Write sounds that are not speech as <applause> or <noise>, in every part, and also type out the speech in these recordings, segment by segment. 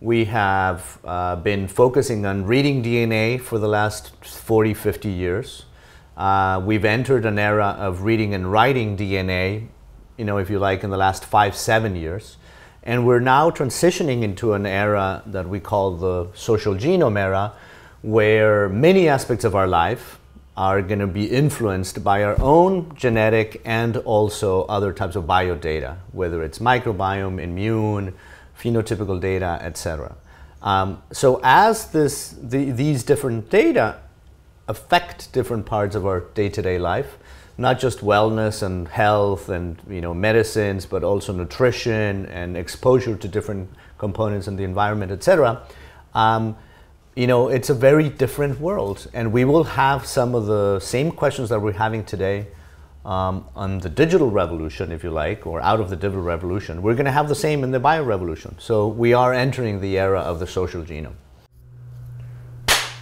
we have uh, been focusing on reading DNA for the last 40, 50 years. Uh, we've entered an era of reading and writing DNA, you know, if you like, in the last five, seven years. And we're now transitioning into an era that we call the social genome era, where many aspects of our life are going to be influenced by our own genetic and also other types of biodata, whether it's microbiome, immune, phenotypical data, etc. Um, so as this, the, these different data affect different parts of our day-to-day life, not just wellness and health and you know medicines, but also nutrition and exposure to different components in the environment, etc. Um, you know, it's a very different world, and we will have some of the same questions that we're having today um, on the digital revolution, if you like, or out of the digital revolution. We're going to have the same in the bio revolution. So we are entering the era of the social genome.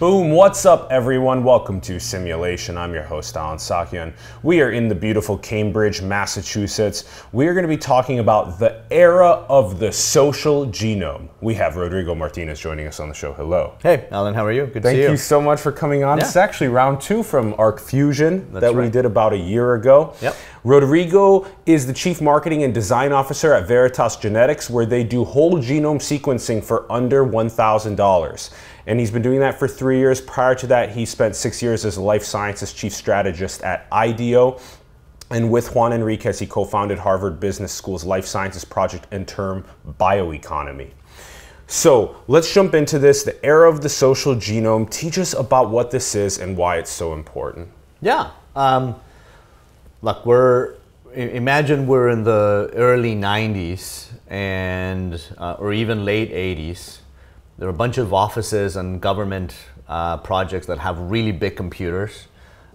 Boom, what's up everyone? Welcome to Simulation. I'm your host Allen Saakyan. We are in the beautiful Cambridge, Massachusetts. We are going to be talking about the era of the social genome. We have Rodrigo Martinez joining us on the show. Hello. Hey, Allen, how are you? Good Thank to see you. Thank you so much for coming on. Yeah. It's actually round two from Arc Fusion That's that right. we did about a year ago. Yep. Rodrigo is the Chief Marketing and Design Officer at Veritas Genetics, where they do whole genome sequencing for under $1,000 and he's been doing that for three years. Prior to that, he spent six years as a life sciences chief strategist at IDEO. And with Juan Enriquez, he co founded Harvard Business School's life sciences project and term bioeconomy. So let's jump into this. The era of the social genome. Teach us about what this is and why it's so important. Yeah. Um, look, we're imagine we're in the early 90s and uh, or even late 80s there are a bunch of offices and government uh, projects that have really big computers.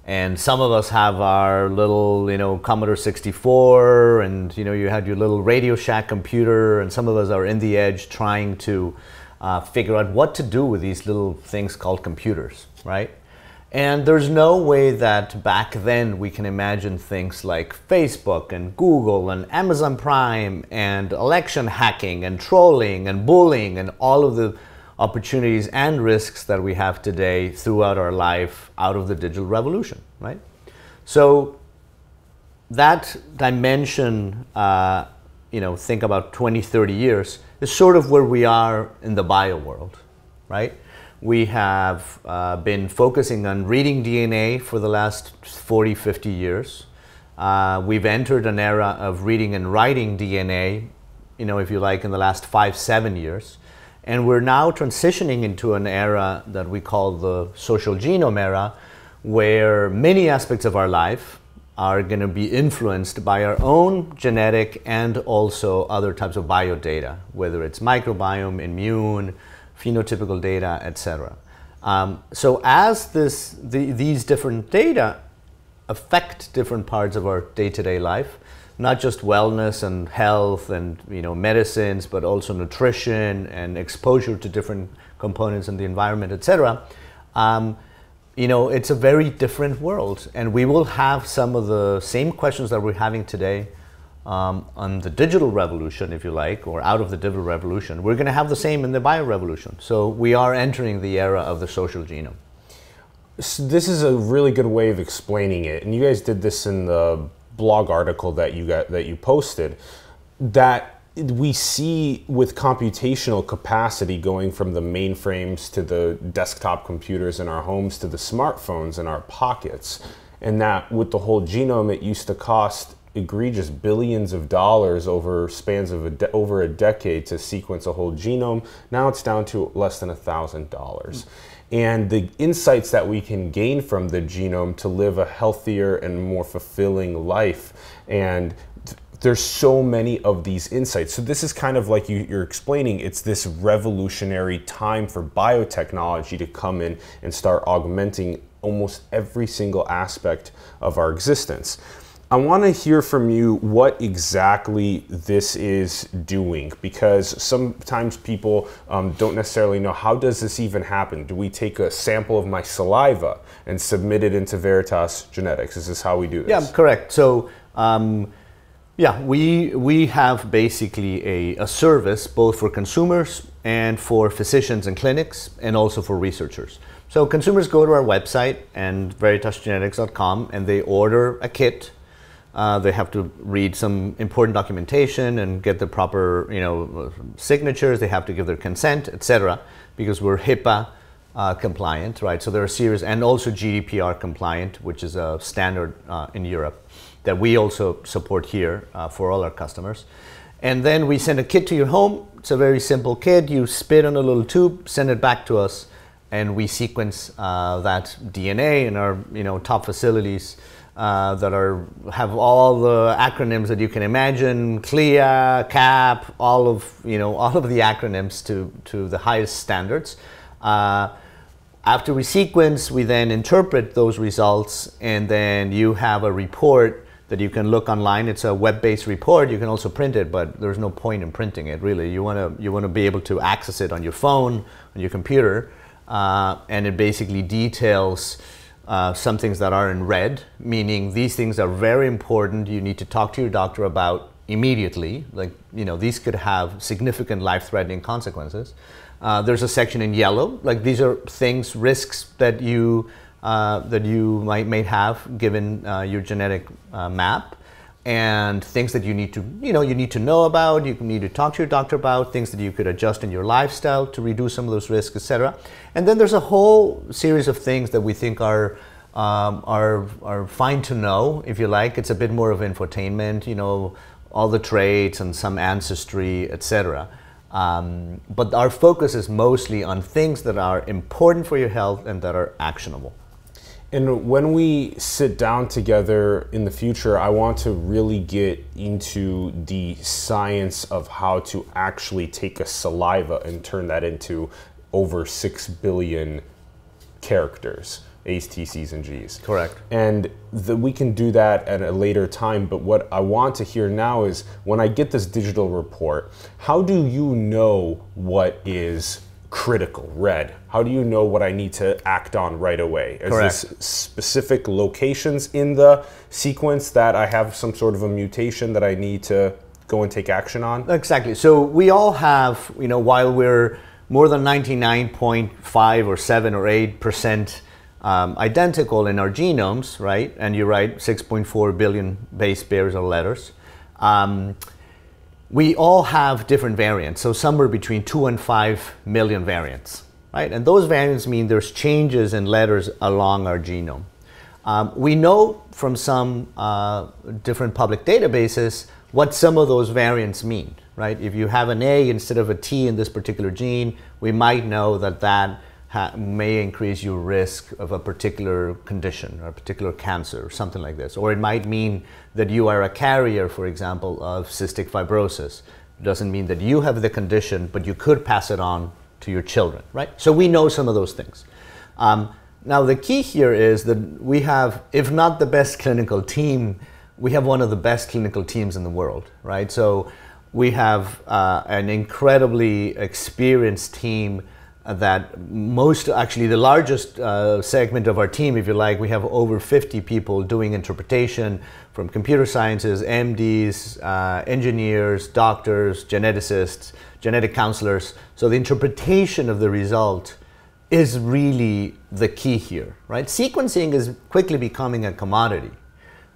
And some of us have our little, you know, Commodore 64, and you know, you had your little Radio Shack computer, and some of us are in the edge trying to uh, figure out what to do with these little things called computers, right? And there's no way that back then we can imagine things like Facebook and Google and Amazon Prime and election hacking and trolling and bullying and all of the opportunities and risks that we have today throughout our life out of the digital revolution, right? So that dimension, uh, you know, think about 20, 30 years, is sort of where we are in the bio world, right? We have uh, been focusing on reading DNA for the last 40, 50 years. Uh, we've entered an era of reading and writing DNA, you know, if you like, in the last five, seven years. And we're now transitioning into an era that we call the social genome era, where many aspects of our life are going to be influenced by our own genetic and also other types of biodata, whether it's microbiome, immune, phenotypical data, etc. Um, so as this, the, these different data affect different parts of our day-to-day life, not just wellness and health and you know medicines, but also nutrition and exposure to different components in the environment, etc. Um, you know, it's a very different world, and we will have some of the same questions that we're having today um, on the digital revolution, if you like, or out of the digital revolution. We're going to have the same in the bio revolution. So we are entering the era of the social genome. So this is a really good way of explaining it, and you guys did this in the blog article that you got that you posted that we see with computational capacity going from the mainframes to the desktop computers in our homes to the smartphones in our pockets and that with the whole genome it used to cost egregious billions of dollars over spans of a over a decade to sequence a whole genome now it's down to less than a thousand dollars and the insights that we can gain from the genome to live a healthier and more fulfilling life. And there's so many of these insights. So this is kind of like you, are explaining, it's this revolutionary time for biotechnology to come in and start augmenting almost every single aspect of our existence. I want to hear from you what exactly this is doing because sometimes people um, don't necessarily know how does this even happen. Do we take a sample of my saliva and submit it into Veritas Genetics? Is this how we do this? Yeah, correct. So um, Yeah, we, we have basically a, a service both for consumers and for physicians and clinics and also for researchers. So consumers go to our website and veritasgenetics.com and they order a kit. Uh, they have to read some important documentation and get the proper, you know, signatures. They have to give their consent, etc. Because we're HIPAA uh, compliant, right? So there are series and also GDPR compliant, which is a standard uh, in Europe that we also support here uh, for all our customers. And then we send a kit to your home. It's a very simple kit. You spit on a little tube, send it back to us, and we sequence uh, that DNA in our you know top facilities uh, that are have all the acronyms that you can imagine, CLIA, CAP, all of you know all of the acronyms to to the highest standards. Uh, after we sequence, we then interpret those results, and then you have a report that you can look online. It's a web-based report. You can also print it, but there's no point in printing it really. You want to you want to be able to access it on your phone, on your computer, uh, and it basically details uh, some things that are in red, meaning these things are very important. You need to talk to your doctor about immediately. Like you know, these could have significant life-threatening consequences. Uh, there's a section in yellow, like these are things, risks that you uh, that you might may have given uh, your genetic uh, map and things that you need to you know you need to know about you need to talk to your doctor about things that you could adjust in your lifestyle to reduce some of those risks etc and then there's a whole series of things that we think are um, are are fine to know if you like. It's a bit more of infotainment you know all the traits and some ancestry etc um, but our focus is mostly on things that are important for your health and that are actionable and when we sit down together in the future, I want to really get into the science of how to actually take a saliva and turn that into over 6 billion characters. A's, T, C's, and G's. Correct. And the, we can do that at a later time. But what I want to hear now is when I get this digital report, how do you know what is critical, red? How do you know what I need to act on right away? Is Correct. this specific locations in the sequence that I have some sort of a mutation that I need to go and take action on? Exactly. So we all have, you know, while we're more than 99.5 or 7 or 8 percent um, identical in our genomes, right? And you write 6.4 billion base pairs or letters. Um, we all have different variants, so somewhere between 2 and 5 million variants, right? And those variants mean there's changes in letters along our genome. Um, we know from some uh, different public databases what some of those variants mean, right? If you have an A instead of a T in this particular gene, we might know that that ha- may increase your risk of a particular condition or a particular cancer or something like this. Or it might mean that you are a carrier, for example, of cystic fibrosis. It doesn't mean that you have the condition, but you could pass it on to your children, right? So we know some of those things. Um, now, the key here is that we have, if not the best clinical team, we have one of the best clinical teams in the world, right? So we have uh, an incredibly experienced team that most, actually, the largest uh, segment of our team, if you like, we have over 50 people doing interpretation from computer sciences, MDs, uh, engineers, doctors, geneticists, genetic counselors. So the interpretation of the result is really the key here, right? Sequencing is quickly becoming a commodity,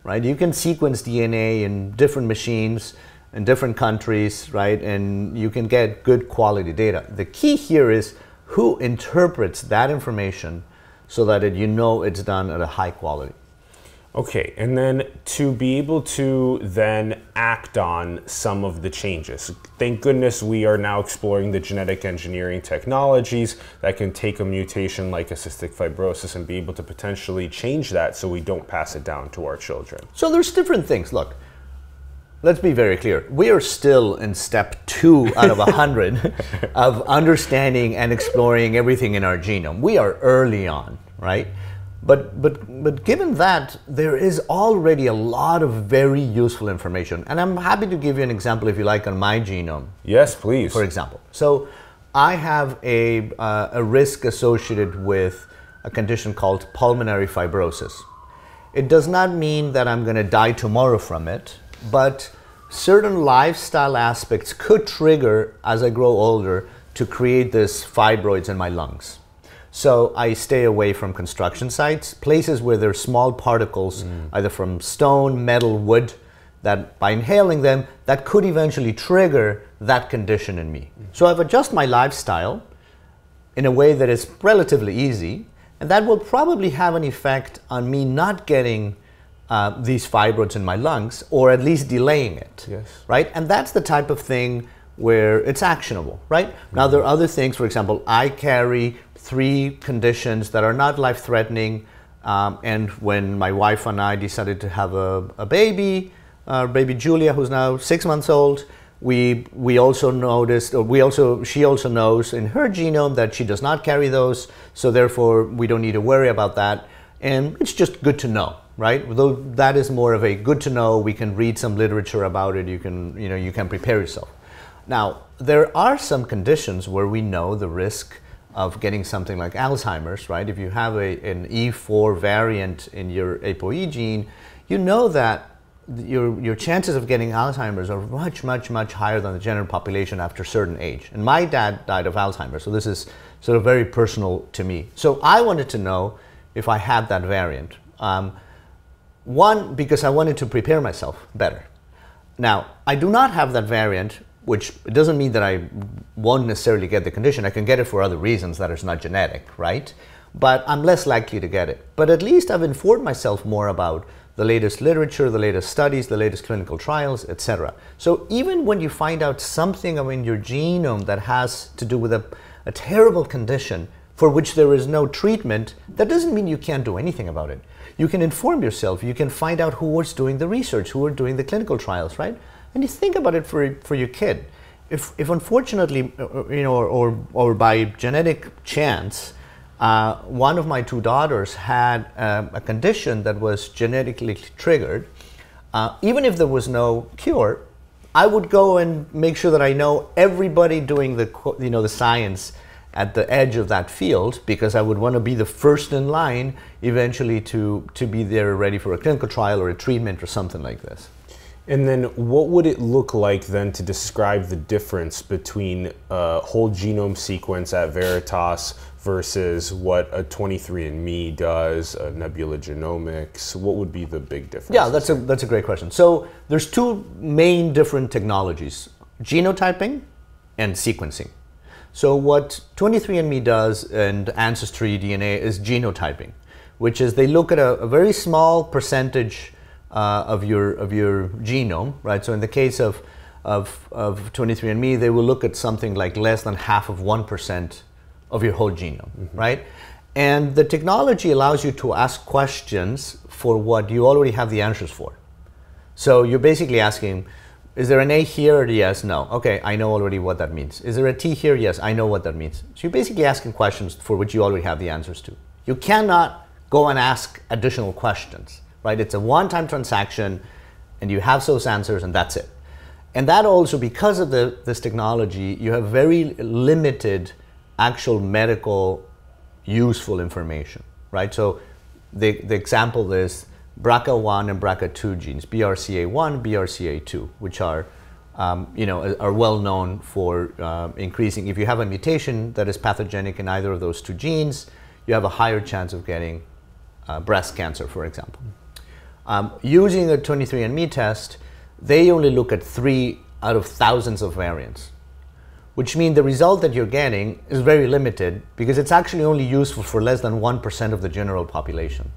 right? You can sequence DNA in different machines in different countries, right? And you can get good quality data. The key here is who interprets that information so that it, you know it's done at a high quality. Okay, and then to be able to then act on some of the changes. Thank goodness we are now exploring the genetic engineering technologies that can take a mutation like a cystic fibrosis and be able to potentially change that so we don't pass it down to our children. So there's different things. Look, let's be very clear. We are still in step two out of a <laughs> hundred of understanding and exploring everything in our genome. We are early on, right? But, but, but given that, there is already a lot of very useful information. And I'm happy to give you an example, if you like, on my genome. Yes, please. For example. So I have a, uh, a risk associated with a condition called pulmonary fibrosis. It does not mean that I'm going to die tomorrow from it, but certain lifestyle aspects could trigger as I grow older to create this fibroids in my lungs. So I stay away from construction sites, places where there's small particles, mm. either from stone, metal, wood, that by inhaling them, that could eventually trigger that condition in me. Mm. So I've adjusted my lifestyle in a way that is relatively easy, and that will probably have an effect on me not getting uh, these fibroids in my lungs, or at least delaying it. Yes. Right? And that's the type of thing where it's actionable, right? Mm-hmm. Now, there are other things, for example, I carry three conditions that are not life threatening. Um, and when my wife and I decided to have a, a baby, uh, baby Julia, who's now six months old, we we also noticed, or we also she also knows in her genome that she does not carry those, so therefore we don't need to worry about that, and it's just good to know, right? Though that is more of a good to know. We can read some literature about it. You can you know you can prepare yourself. Now there are some conditions where we know the risk of getting something like Alzheimer's, right? If you have a, an E4 variant in your ApoE gene, you know that your, your chances of getting Alzheimer's are much, much, much higher than the general population after a certain age. And my dad died of Alzheimer's, so this is sort of very personal to me. So I wanted to know if I had that variant. Um, one, because I wanted to prepare myself better. Now, I do not have that variant, which doesn't mean that I won't necessarily get the condition. I can get it for other reasons that is not genetic, right? But I'm less likely to get it. But at least I've informed myself more about the latest literature, the latest studies, the latest clinical trials, etc. So even when you find out something in your genome that has to do with a, a terrible condition for which there is no treatment, that doesn't mean you can't do anything about it. You can inform yourself, you can find out who was doing the research, who were doing the clinical trials, right? And you think about it for, for your kid. If, if unfortunately, uh, uh, you know, or, or, or by genetic chance, uh, one of my two daughters had um, a condition that was genetically triggered. Uh, even if there was no cure, I would go and make sure that I know everybody doing the you know the science at the edge of that field because I would want to be the first in line eventually to to be there ready for a clinical trial or a treatment or something like this. And then, what would it look like then to describe the difference between a whole genome sequence at Veritas versus what a 23andMe does, a Nebula Genomics? What would be the big difference? Yeah, that's a, that's a great question. So there's two main different technologies, genotyping and sequencing. So what 23andMe does and Ancestry DNA is genotyping, which is they look at a, a very small percentage uh, of, your, of your genome, right? So in the case of, of, of 23andMe, they will look at something like less than half of 1% of your whole genome, mm-hmm. right? And the technology allows you to ask questions for what you already have the answers for. So you're basically asking, is there an A here? Yes, no. Okay, I know already what that means. Is there a T here? Yes, I know what that means. So you're basically asking questions for which you already have the answers to. You cannot go and ask additional questions, right? It's a one time transaction and you have those answers and that's it. And that also, because of the, this technology, you have very limited actual medical useful information, right? So the, the example is BRCA1 and BRCA2 genes, BRCA1, BRCA2, which are um, you know, are well known for uh, increasing. If you have a mutation that is pathogenic in either of those two genes, you have a higher chance of getting uh, breast cancer, for example. Um, using a 23andMe test, they only look at three out of thousands of variants which means the result that you're getting is very limited because it's actually only useful for less than 1% of the general population.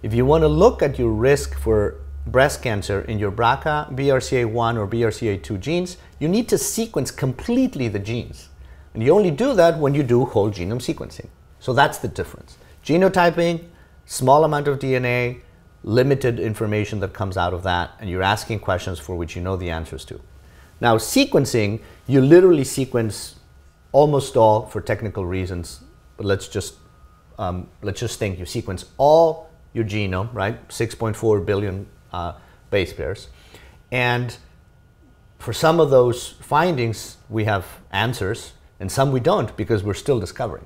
If you want to look at your risk for breast cancer in your BRCA, BRCA1 or BRCA2 genes, you need to sequence completely the genes. And you only do that when you do whole genome sequencing. So that's the difference. Genotyping, small amount of DNA, limited information that comes out of that, and you're asking questions for which you know the answers to. Now, sequencing, you literally sequence almost all for technical reasons, but let's just um, let's just think you sequence all your genome, right? 6.4 billion uh, base pairs, and for some of those findings, we have answers, and some we don't because we're still discovering,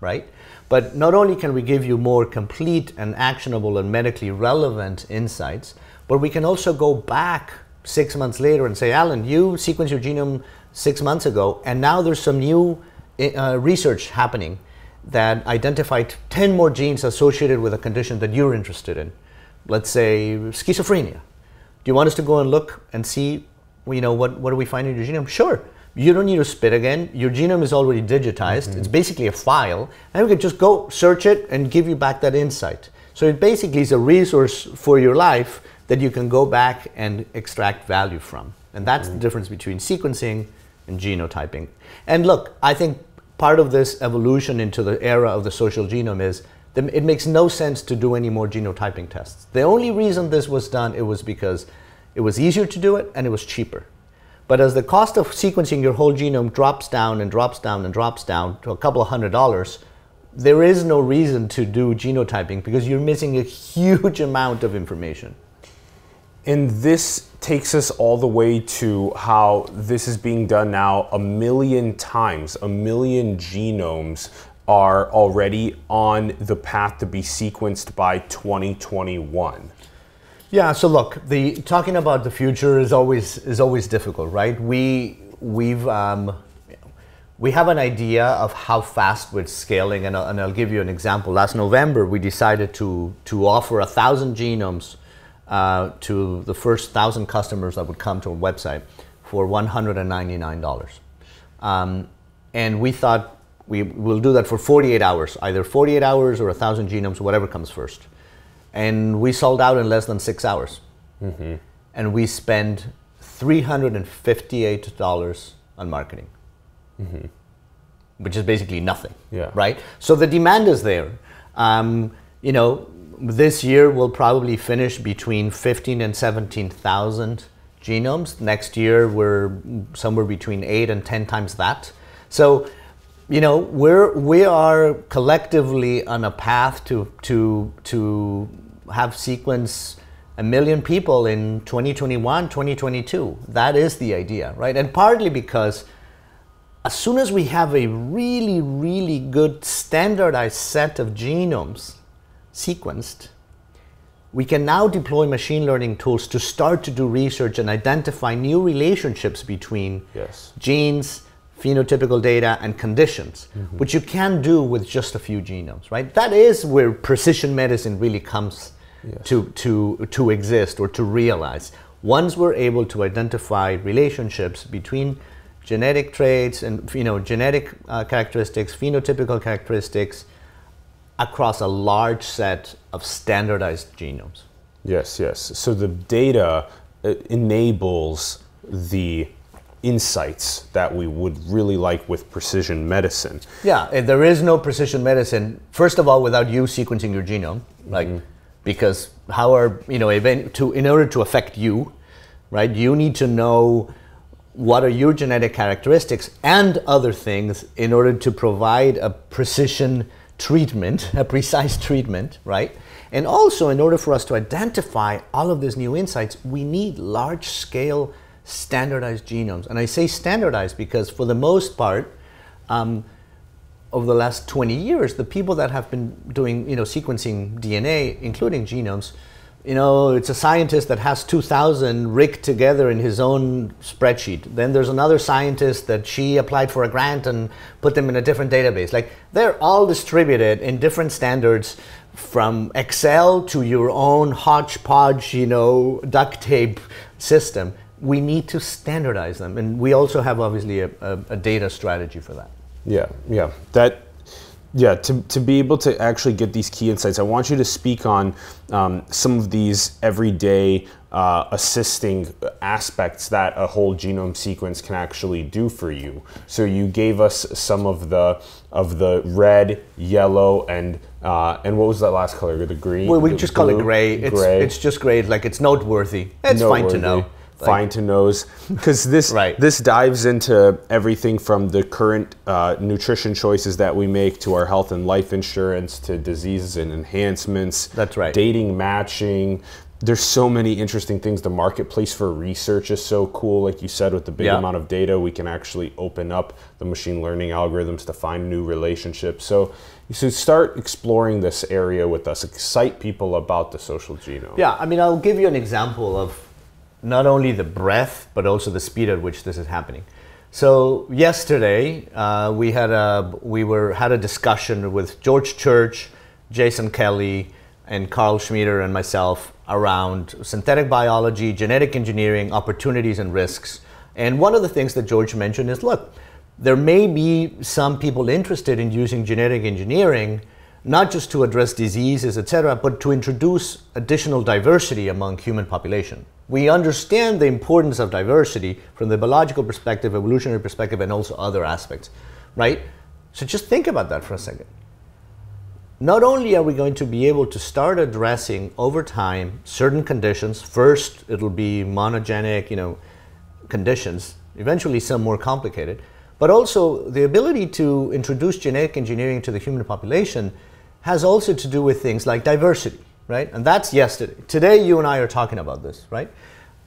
right? But not only can we give you more complete and actionable and medically relevant insights, but we can also go back six months later and say, Allen, you sequenced your genome six months ago, and now there's some new uh, research happening that identified 10 more genes associated with a condition that you're interested in. Let's say schizophrenia. Do you want us to go and look and see, you know, what, what do we find in your genome? Sure. You don't need to spit again. Your genome is already digitized. Mm-hmm. It's basically a file. And we can just go search it and give you back that insight. So it basically is a resource for your life that you can go back and extract value from. And that's mm-hmm. the difference between sequencing and genotyping. And look, I think part of this evolution into the era of the social genome is it makes no sense to do any more genotyping tests. The only reason this was done it was because it was easier to do it and it was cheaper. But as the cost of sequencing your whole genome drops down and drops down and drops down to a couple of hundred dollars, there is no reason to do genotyping because you're missing a <laughs> huge amount of information. And this takes us all the way to how this is being done now a million times. A million genomes are already on the path to be sequenced by 2021. Yeah, so look, the talking about the future is always is always difficult, right? We we've um, we have an idea of how fast we're scaling, and and I'll give you an example. Last November, we decided to to offer a thousand genomes uh, to the first thousand customers that would come to our website for $199. Um, and we thought we will do that for 48 hours, either 48 hours or 1,000 genomes, whatever comes first. And we sold out in less than six hours. Mm-hmm. And we spent $358 on marketing, mm-hmm. which is basically nothing. Yeah. Right? So the demand is there. Um, you know, this year we'll probably finish between 15 and 17,000 genomes. Next year we're somewhere between 8 and 10 times that. So, you know, we're we are collectively on a path to to to have sequence a million people in 2021, 2022. That is the idea, right? And partly because as soon as we have a really, really good standardized set of genomes sequenced, we can now deploy machine learning tools to start to do research and identify new relationships between yes. genes, phenotypical data, and conditions, mm-hmm. which you can do with just a few genomes, right? That is where precision medicine really comes yes. to, to, to exist or to realize. Once we're able to identify relationships between genetic traits and you know genetic uh, characteristics, phenotypical characteristics, across a large set of standardized genomes. Yes, yes. So the data uh, enables the insights that we would really like with precision medicine. Yeah, there is no precision medicine, first of all, without you sequencing your genome, like, mm-hmm. because how are, you know, event, to, in order to affect you, right, you need to know what are your genetic characteristics and other things in order to provide a precision treatment, a precise treatment, right? And also, in order for us to identify all of these new insights, we need large scale standardized genomes. And I say standardized because, for the most part, um, over the last 20 years, the people that have been doing you know, sequencing DNA, including genomes, you know, it's a scientist that has 2,000 rigged together in his own spreadsheet. Then there's another scientist that she applied for a grant and put them in a different database. Like they're all distributed in different standards from Excel to your own hodgepodge, you know, duct tape system. We need to standardize them. And we also have obviously a, a, a data strategy for that. Yeah, yeah. That yeah, to, to be able to actually get these key insights, I want you to speak on um, some of these everyday uh, assisting aspects that a whole genome sequence can actually do for you. So you gave us some of the of the red, yellow, and uh, and what was that last color? The green. Well, we the just blue, call it gray. It's, gray. It's just gray. Like it's noteworthy. It's noteworthy. fine to know fine to nose because this <laughs> right. this dives into everything from the current uh, nutrition choices that we make to our health and life insurance to diseases and enhancements. That's right. Dating, matching. There's so many interesting things. The marketplace for research is so cool. Like you said, with the big yeah. amount of data, we can actually open up the machine learning algorithms to find new relationships. So, you should start exploring this area with us. Excite people about the social genome. Yeah, I mean, I'll give you an example of not only the breadth, but also the speed at which this is happening. So yesterday uh, we had a we were had a discussion with George Church, Jason Kelly, and Carl Schmieder and myself around synthetic biology, genetic engineering, opportunities and risks. And one of the things that George mentioned is, look, there may be some people interested in using genetic engineering not just to address diseases, etc., but to introduce additional diversity among human population. We understand the importance of diversity from the biological perspective, evolutionary perspective, and also other aspects, right? So just think about that for a second. Not only are we going to be able to start addressing over time certain conditions, first it'll be monogenic, you know, conditions, eventually some more complicated, but also the ability to introduce genetic engineering to the human population has also to do with things like diversity, right? And that's yesterday. Today, you and I are talking about this, right?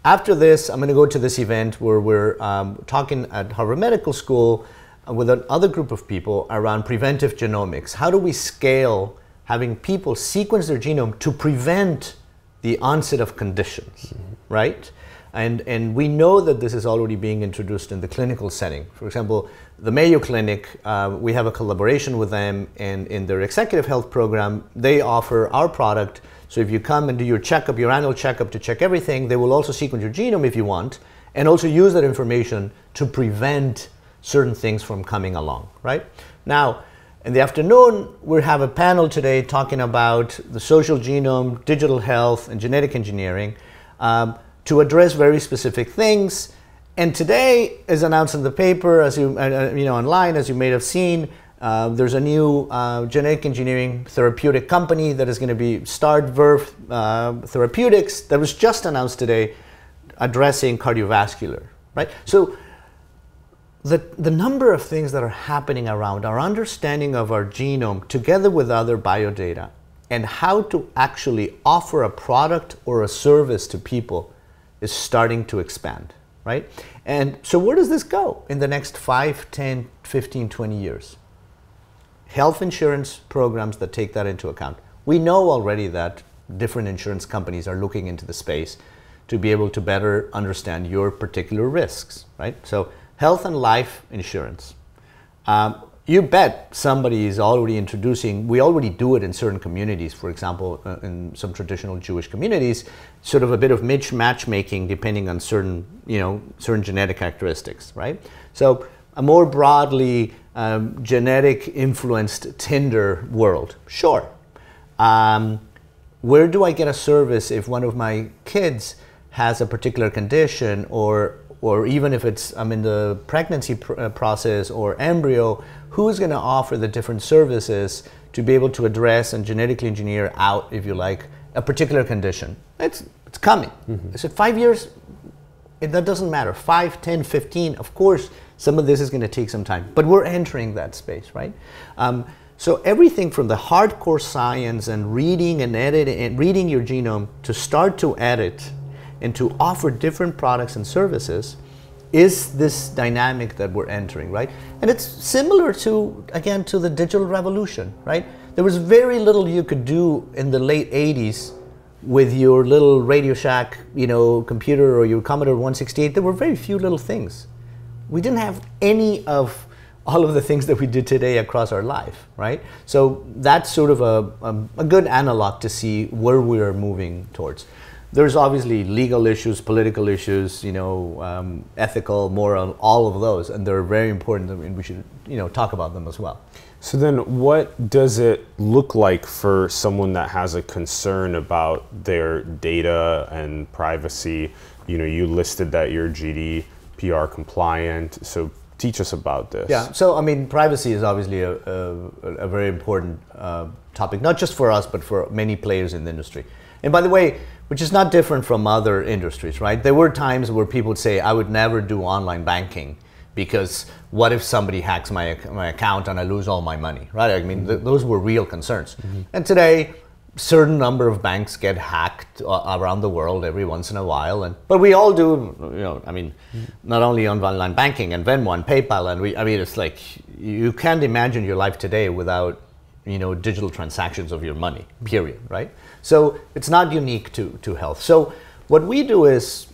After this, I'm going to go to this event where we're um, talking at Harvard Medical School with another group of people around preventive genomics. How do we scale having people sequence their genome to prevent the onset of conditions, mm-hmm. right? And, and we know that this is already being introduced in the clinical setting. For example, the Mayo Clinic, uh, we have a collaboration with them, and in their executive health program, they offer our product. So if you come and do your checkup, your annual checkup to check everything, they will also sequence your genome if you want, and also use that information to prevent certain things from coming along, right? Now, in the afternoon, we have a panel today talking about the social genome, digital health, and genetic engineering. Um, to address very specific things. And today, as announced in the paper, as you, uh, uh, you know, online, as you may have seen, uh, there's a new uh, genetic engineering therapeutic company that is going to be Start Verve uh, Therapeutics that was just announced today, addressing cardiovascular. Right. So the the number of things that are happening around our understanding of our genome, together with other biodata, and how to actually offer a product or a service to people is starting to expand, right? And so where does this go in the next 5, 10, 15, 20 years? Health insurance programs that take that into account. We know already that different insurance companies are looking into the space to be able to better understand your particular risks, right? So health and life insurance. Um, you bet somebody is already introducing, we already do it in certain communities, for example, uh, in some traditional Jewish communities, sort of a bit of match matchmaking depending on certain, you know, certain genetic characteristics, right? So a more broadly um, genetic influenced Tinder world, sure. Um, where do I get a service if one of my kids has a particular condition or or even if it's I'm in the pregnancy pr- uh, process or embryo, who's going to offer the different services to be able to address and genetically engineer out, if you like, a particular condition? It's it's coming. Mm-hmm. I said five years. It, that doesn't matter. Five, 10, 15, Of course, some of this is going to take some time, but we're entering that space, right? Um, so everything from the hardcore science and reading and editing and reading your genome to start to edit and to offer different products and services is this dynamic that we're entering, right? And it's similar to, again, to the digital revolution, right? There was very little you could do in the late 80s with your little Radio Shack, you know, computer or your Commodore 168. There were very few little things. We didn't have any of all of the things that we did today across our life, right? So that's sort of a, a, a good analog to see where we're moving towards there's obviously legal issues, political issues, you know, um, ethical, moral, all of those, and they're very important, and we should, you know, talk about them as well. So then, what does it look like for someone that has a concern about their data and privacy? You know, you listed that you're GDPR compliant, so teach us about this. Yeah, so I mean, privacy is obviously a, a, a very important uh, topic, not just for us, but for many players in the industry. And by the way, which is not different from other industries, right? There were times where people would say, I would never do online banking because what if somebody hacks my, my account and I lose all my money, right? I mean, th- those were real concerns. Mm-hmm. And today, certain number of banks get hacked uh, around the world every once in a while and but we all do you know i mean mm-hmm. not only on online banking and venmo and paypal and we i mean it's like you can't imagine your life today without you know digital transactions of your money period right so it's not unique to, to health. So what we do is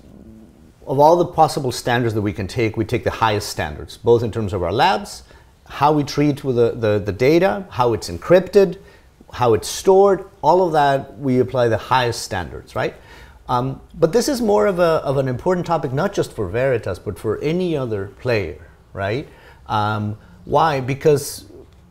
of all the possible standards that we can take, we take the highest standards, both in terms of our labs, how we treat with the, the, the data, how it's encrypted, how it's stored, all of that, we apply the highest standards, right? Um, but this is more of, a, of an important topic, not just for Veritas, but for any other player, right? Um, why? Because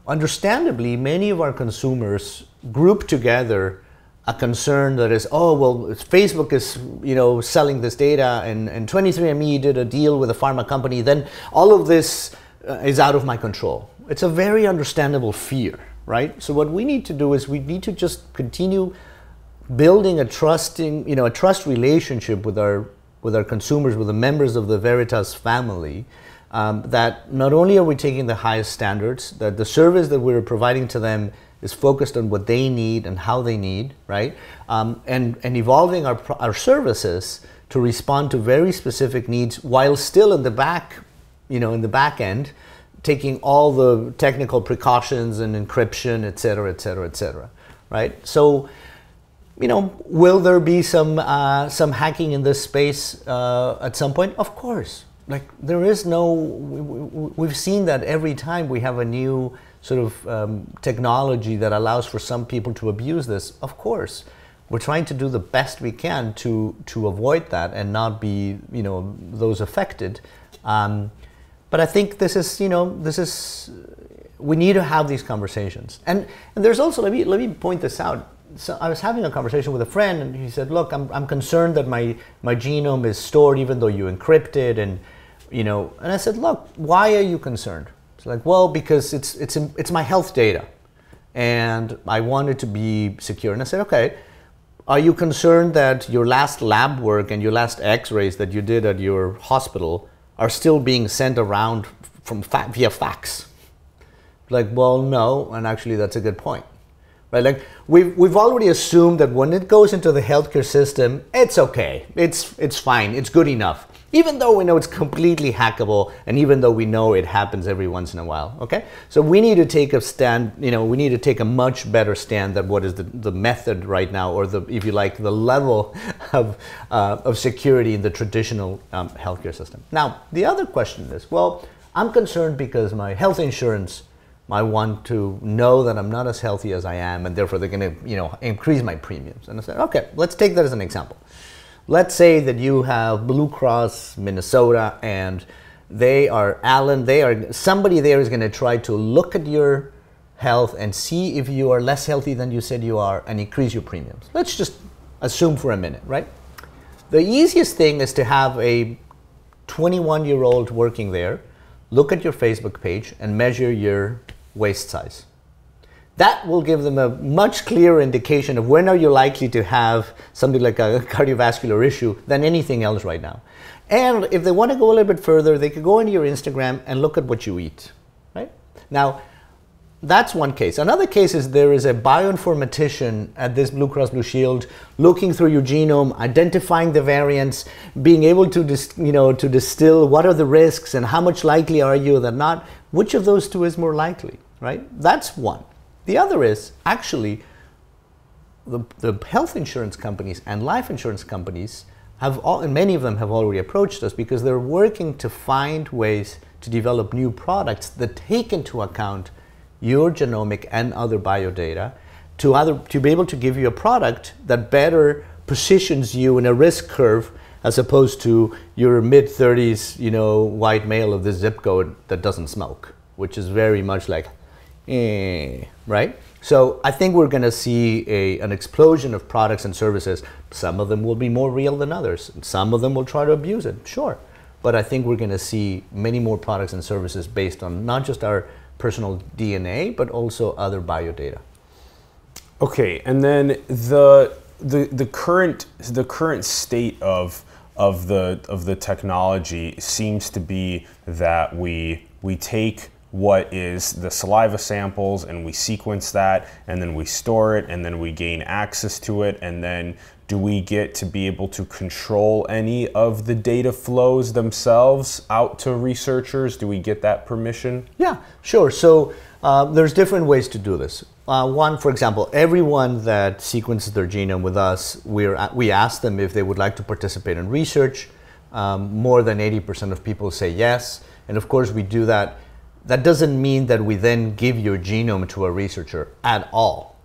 understandably, many of our consumers group together a concern that is, oh, well, Facebook is, you know, selling this data and, and 23andMe did a deal with a pharma company, then all of this uh, is out of my control. It's a very understandable fear, right? So what we need to do is we need to just continue building a trusting, you know, a trust relationship with our with our consumers, with the members of the Veritas family, um, that not only are we taking the highest standards, that the service that we're providing to them is focused on what they need and how they need, right? Um, and, and evolving our, our services to respond to very specific needs while still in the back, you know, in the back end, taking all the technical precautions and encryption, et cetera, et cetera, et cetera, right? So, you know, will there be some uh, some hacking in this space uh, at some point? Of course. Like there is no. We, have seen that every time we have a new sort of um, technology that allows for some people to abuse this. Of course, we're trying to do the best we can to to avoid that and not be you know those affected. Um, but I think this is you know this is we need to have these conversations. And and there's also let me let me point this out so I was having a conversation with a friend, and he said, "Look, I'm, I'm concerned that my my genome is stored even though you encrypt it, and you know." And I said, "Look, why are you concerned?" It's like, "Well, because it's it's it's my health data, and I want it to be secure." And I said, "Okay." Are you concerned that your last lab work and your last X-rays that you did at your hospital are still being sent around from fa- via fax? Like, well, no, and actually, that's a good point right? Like we've we've already assumed that when it goes into the healthcare system, it's okay, it's it's fine, it's good enough. Even though we know it's completely hackable, and even though we know it happens every once in a while, okay? So we need to take a stand. You know, we need to take a much better stand than what is the, the method right now, or the, if you like, the level <laughs> of uh, of security in the traditional um, healthcare system. Now, the other question is, well, I'm concerned because my health insurance I want to know that I'm not as healthy as I am, and therefore they're going to, you know, increase my premiums. And I said, okay, let's take that as an example. Let's say that you have Blue Cross Minnesota, and they are Allen. They are somebody there is going to try to look at your health and see if you are less healthy than you said you are, and increase your premiums. Let's just assume for a minute, right? The easiest thing is to have a 21 year old working there look at your Facebook page and measure your waist size. That will give them a much clearer indication of when are you likely to have something like a cardiovascular issue than anything else right now. And if they want to go a little bit further, they could go into your Instagram and look at what you eat. Right? Now, that's one case. Another case is there is a bioinformatician at this Blue Cross Blue Shield looking through your genome, identifying the variants, being able to dis, you know to distill what are the risks and how much likely are you that not. Which of those two is more likely, right? That's one. The other is actually the, the health insurance companies and life insurance companies have all, and many of them have already approached us because they're working to find ways to develop new products that take into account your genomic and other biodata to, other, to be able to give you a product that better positions you in a risk curve as opposed to your mid 30s, you know, white male of the zip code that doesn't smoke, which is very much like, eh, right? So I think we're going to see a, an explosion of products and services. Some of them will be more real than others. Some of them will try to abuse it, sure. But I think we're going to see many more products and services based on not just our personal DNA, but also other biodata. Okay, and then the the the current the current state of of the of the technology seems to be that we we take what is the saliva samples and we sequence that and then we store it and then we gain access to it and then do we get to be able to control any of the data flows themselves out to researchers? Do we get that permission? Yeah, sure. So uh, there's different ways to do this. Uh, one, for example, everyone that sequences their genome with us, we're, we ask them if they would like to participate in research um, more than 80% of people say yes. And of course, we do that. That doesn't mean that we then give your genome to a researcher at all.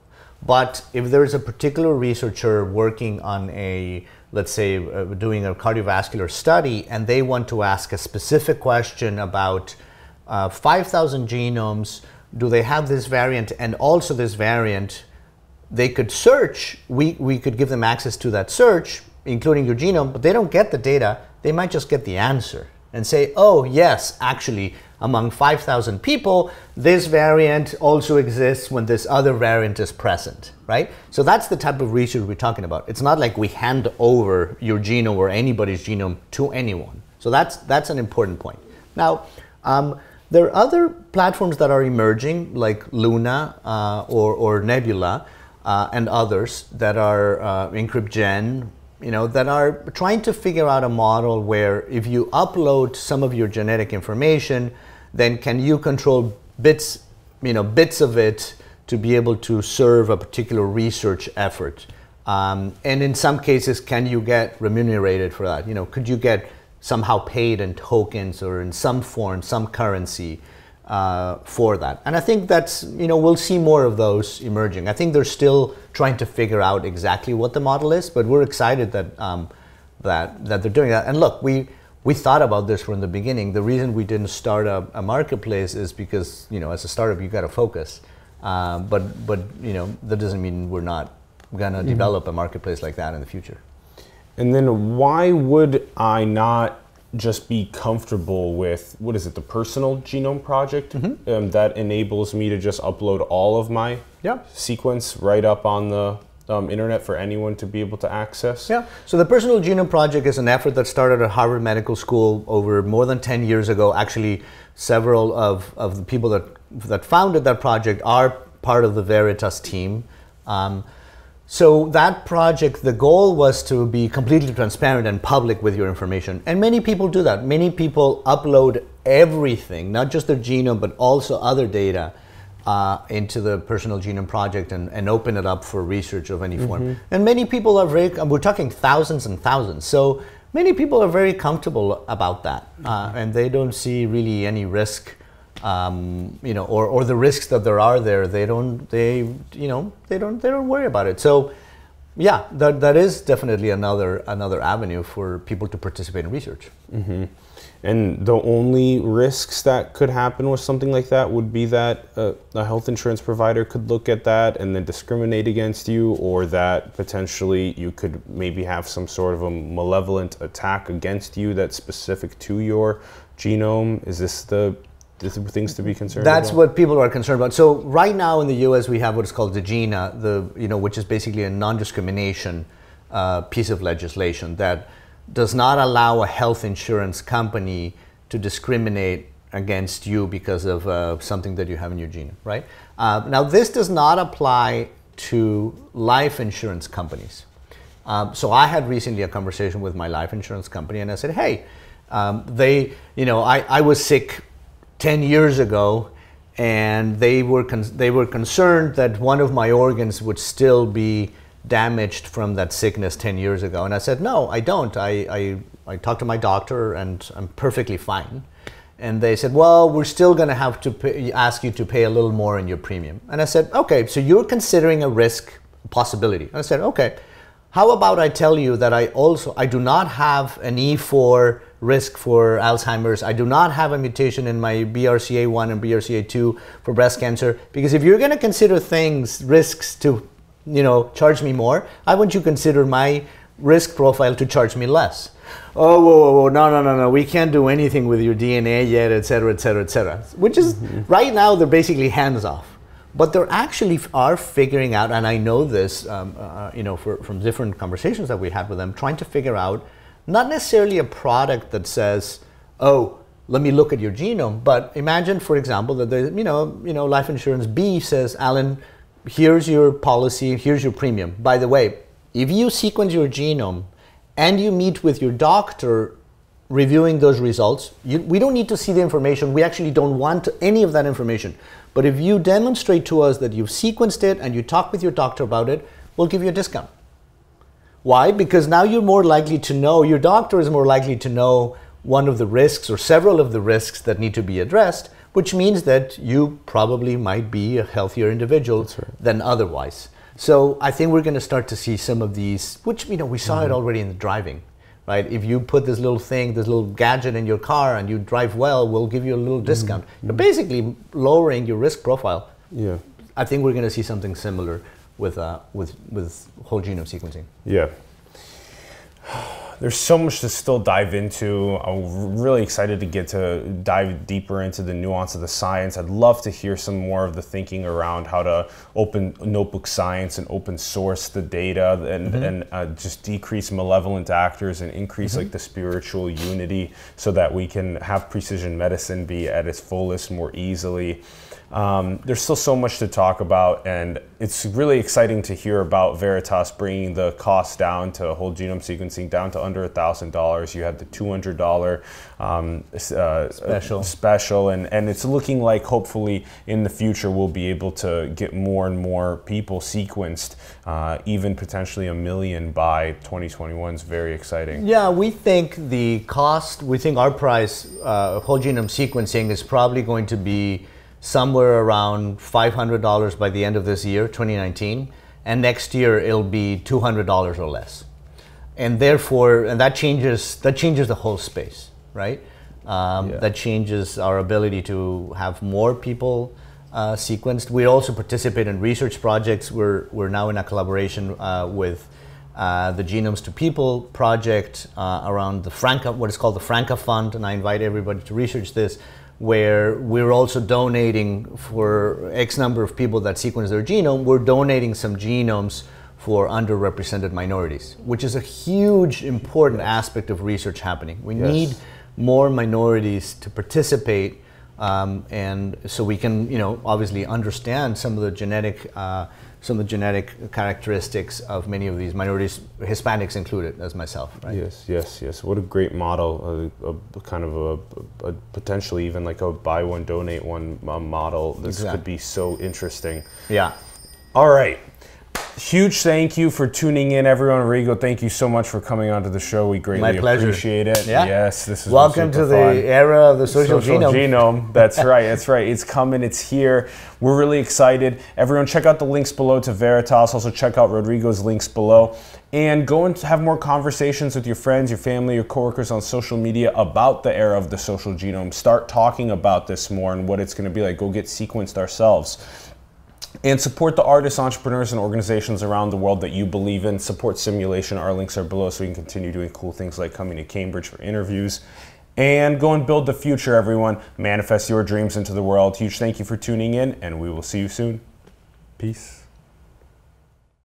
But if there is a particular researcher working on a, let's say, uh, doing a cardiovascular study, and they want to ask a specific question about uh, 5,000 genomes, do they have this variant and also this variant? They could search, we, we could give them access to that search, including your genome, but they don't get the data, they might just get the answer and say, oh, yes, actually, among 5,000 people, this variant also exists when this other variant is present, right? So that's the type of research we're talking about. It's not like we hand over your genome or anybody's genome to anyone. So that's, that's an important point. Now, um, there are other platforms that are emerging, like Luna uh, or, or Nebula, uh, and others that are uh, EncrypGen, you know, that are trying to figure out a model where if you upload some of your genetic information, then can you control bits, you know, bits of it to be able to serve a particular research effort? Um, and in some cases, can you get remunerated for that? You know, could you get somehow paid in tokens or in some form, some currency uh, for that? And I think that's, you know, we'll see more of those emerging. I think they're still trying to figure out exactly what the model is, but we're excited that, um, that, that they're doing that. And look, we, we thought about this from the beginning. The reason we didn't start a, a marketplace is because, you know, as a startup, you got to focus. Uh, but, but, you know, that doesn't mean we're not going to mm-hmm. develop a marketplace like that in the future. And then why would I not just be comfortable with what is it, the personal genome project mm-hmm. um, that enables me to just upload all of my yeah. sequence right up on the um, internet for anyone to be able to access? Yeah. So the Personal Genome Project is an effort that started at Harvard Medical School over more than 10 years ago. Actually, several of, of the people that, that founded that project are part of the Veritas team. Um, so that project, the goal was to be completely transparent and public with your information. And many people do that. Many people upload everything, not just their genome, but also other data uh, into the Personal Genome Project and, and open it up for research of any form. Mm-hmm. And many people are very, we're talking thousands and thousands. So many people are very comfortable about that. Uh, and they don't see really any risk um, you know, or, or the risks that there are there, they don't, they, you know, they don't, they don't worry about it. So, yeah, that, that is definitely another another avenue for people to participate in research. Mm-hmm. And the only risks that could happen with something like that would be that uh, a health insurance provider could look at that and then discriminate against you, or that potentially you could maybe have some sort of a malevolent attack against you that's specific to your genome. Is this the things to be concerned That's about? what people are concerned about. So right now in the U.S. we have what is called the GINA, the you know which is basically a non-discrimination uh, piece of legislation that does not allow a health insurance company to discriminate against you because of uh, something that you have in your gene, right? Uh, now this does not apply to life insurance companies. Um, so I had recently a conversation with my life insurance company, and I said, "Hey, um, they, you know, I, I was sick 10 years ago and they were they were concerned that one of my organs would still be damaged from that sickness 10 years ago. And I said no I don't. I, I, I talked to my doctor and I'm perfectly fine. And they said well we're still going to have to pay, ask you to pay a little more in your premium. And I said okay so you're considering a risk possibility. And I said okay. How about I tell you that I also I do not have an E4 risk for Alzheimer's. I do not have a mutation in my BRCA1 and BRCA2 for breast cancer because if you're going to consider things risks to you know charge me more, I want you to consider my risk profile to charge me less. Oh, whoa, whoa, whoa, no, no, no, no, we can't do anything with your DNA yet, et cetera, et cetera, et cetera. Which is, mm-hmm. right now, they're basically hands off. But they actually are figuring out, and I know this, um, uh, uh, you know, for, from different conversations that we had with them, trying to figure out not necessarily a product that says, oh, let me look at your genome, but imagine, for example, that you know, you know, life insurance B says, Allen, here's your policy, here's your premium. By the way, if you sequence your genome and you meet with your doctor reviewing those results, you, we don't need to see the information. We actually don't want any of that information. But if you demonstrate to us that you've sequenced it and you talk with your doctor about it, we'll give you a discount. Why? Because now you're more likely to know, your doctor is more likely to know one of the risks or several of the risks that need to be addressed, which means that you probably might be a healthier individual right. than otherwise. So I think we're going to start to see some of these, which you know we saw Mm-hmm. it already in the driving, right? If you put this little thing, this little gadget in your car, and you drive well, we'll give you a little discount. You're basically lowering your risk profile. Yeah. I think we're going to see something similar with uh, with with whole genome sequencing. Yeah. There's so much to still dive into. I'm really excited to get to dive deeper into the nuance of the science. I'd love to hear some more of the thinking around how to open notebook science and open source the data and, and uh, just decrease malevolent actors and increase like the spiritual unity so that we can have precision medicine be at its fullest more easily. Um, there's still so much to talk about, and it's really exciting to hear about Veritas bringing the cost down to whole genome sequencing down to under a thousand dollars. You had the two hundred dollar um, uh, Special. special, and and it's looking like hopefully in the future we'll be able to get more and more people sequenced, uh, even potentially a million by 2021 is very exciting. Yeah, we think the cost, we think our price, uh, whole genome sequencing, is probably going to be somewhere around $500 by the end of this year, 2019. And next year it'll be $200 or less. And therefore, and that changes, that changes the whole space, right? Um, Yeah. That changes our ability to have more people uh, sequenced. We also participate in research projects. We're, we're now in a collaboration uh, with uh, the Genomes to People project uh, around the Franca, what is called the Franca Fund, and I invite everybody to research this, where we're also donating for X number of people that sequence their genome, we're donating some genomes for underrepresented minorities, which is a huge, important aspect of research happening. We Yes. need more minorities to participate, um, and so we can, you know, obviously understand some of the genetic, uh, some of the genetic characteristics of many of these minorities, Hispanics included, as myself. Right? Yes, yes, yes. What a great model, a, a kind of a, a potentially even like a buy one donate one uh, model. This Exactly. could be so interesting. Yeah. All right. Huge thank you for tuning in, everyone. Rigo, thank you so much for coming onto the show. We greatly appreciate it. Yeah. Yes, this is Welcome to the fun. era of the social, genome. genome. That's <laughs> right. That's right. It's coming. It's here. We're really excited. Everyone, check out the links below to Veritas. Also, check out Rodrigo's links below. And go and have more conversations with your friends, your family, your coworkers on social media about the era of the social genome. Start talking about this more and what it's going to be like. Go get sequenced ourselves and support the artists, entrepreneurs, and organizations around the world that you believe in. Support Simulation. Our links are below so we can continue doing cool things like coming to Cambridge for interviews. And go and build the future, everyone. Manifest your dreams into the world. Huge thank you for tuning in, and we will see you soon. Peace.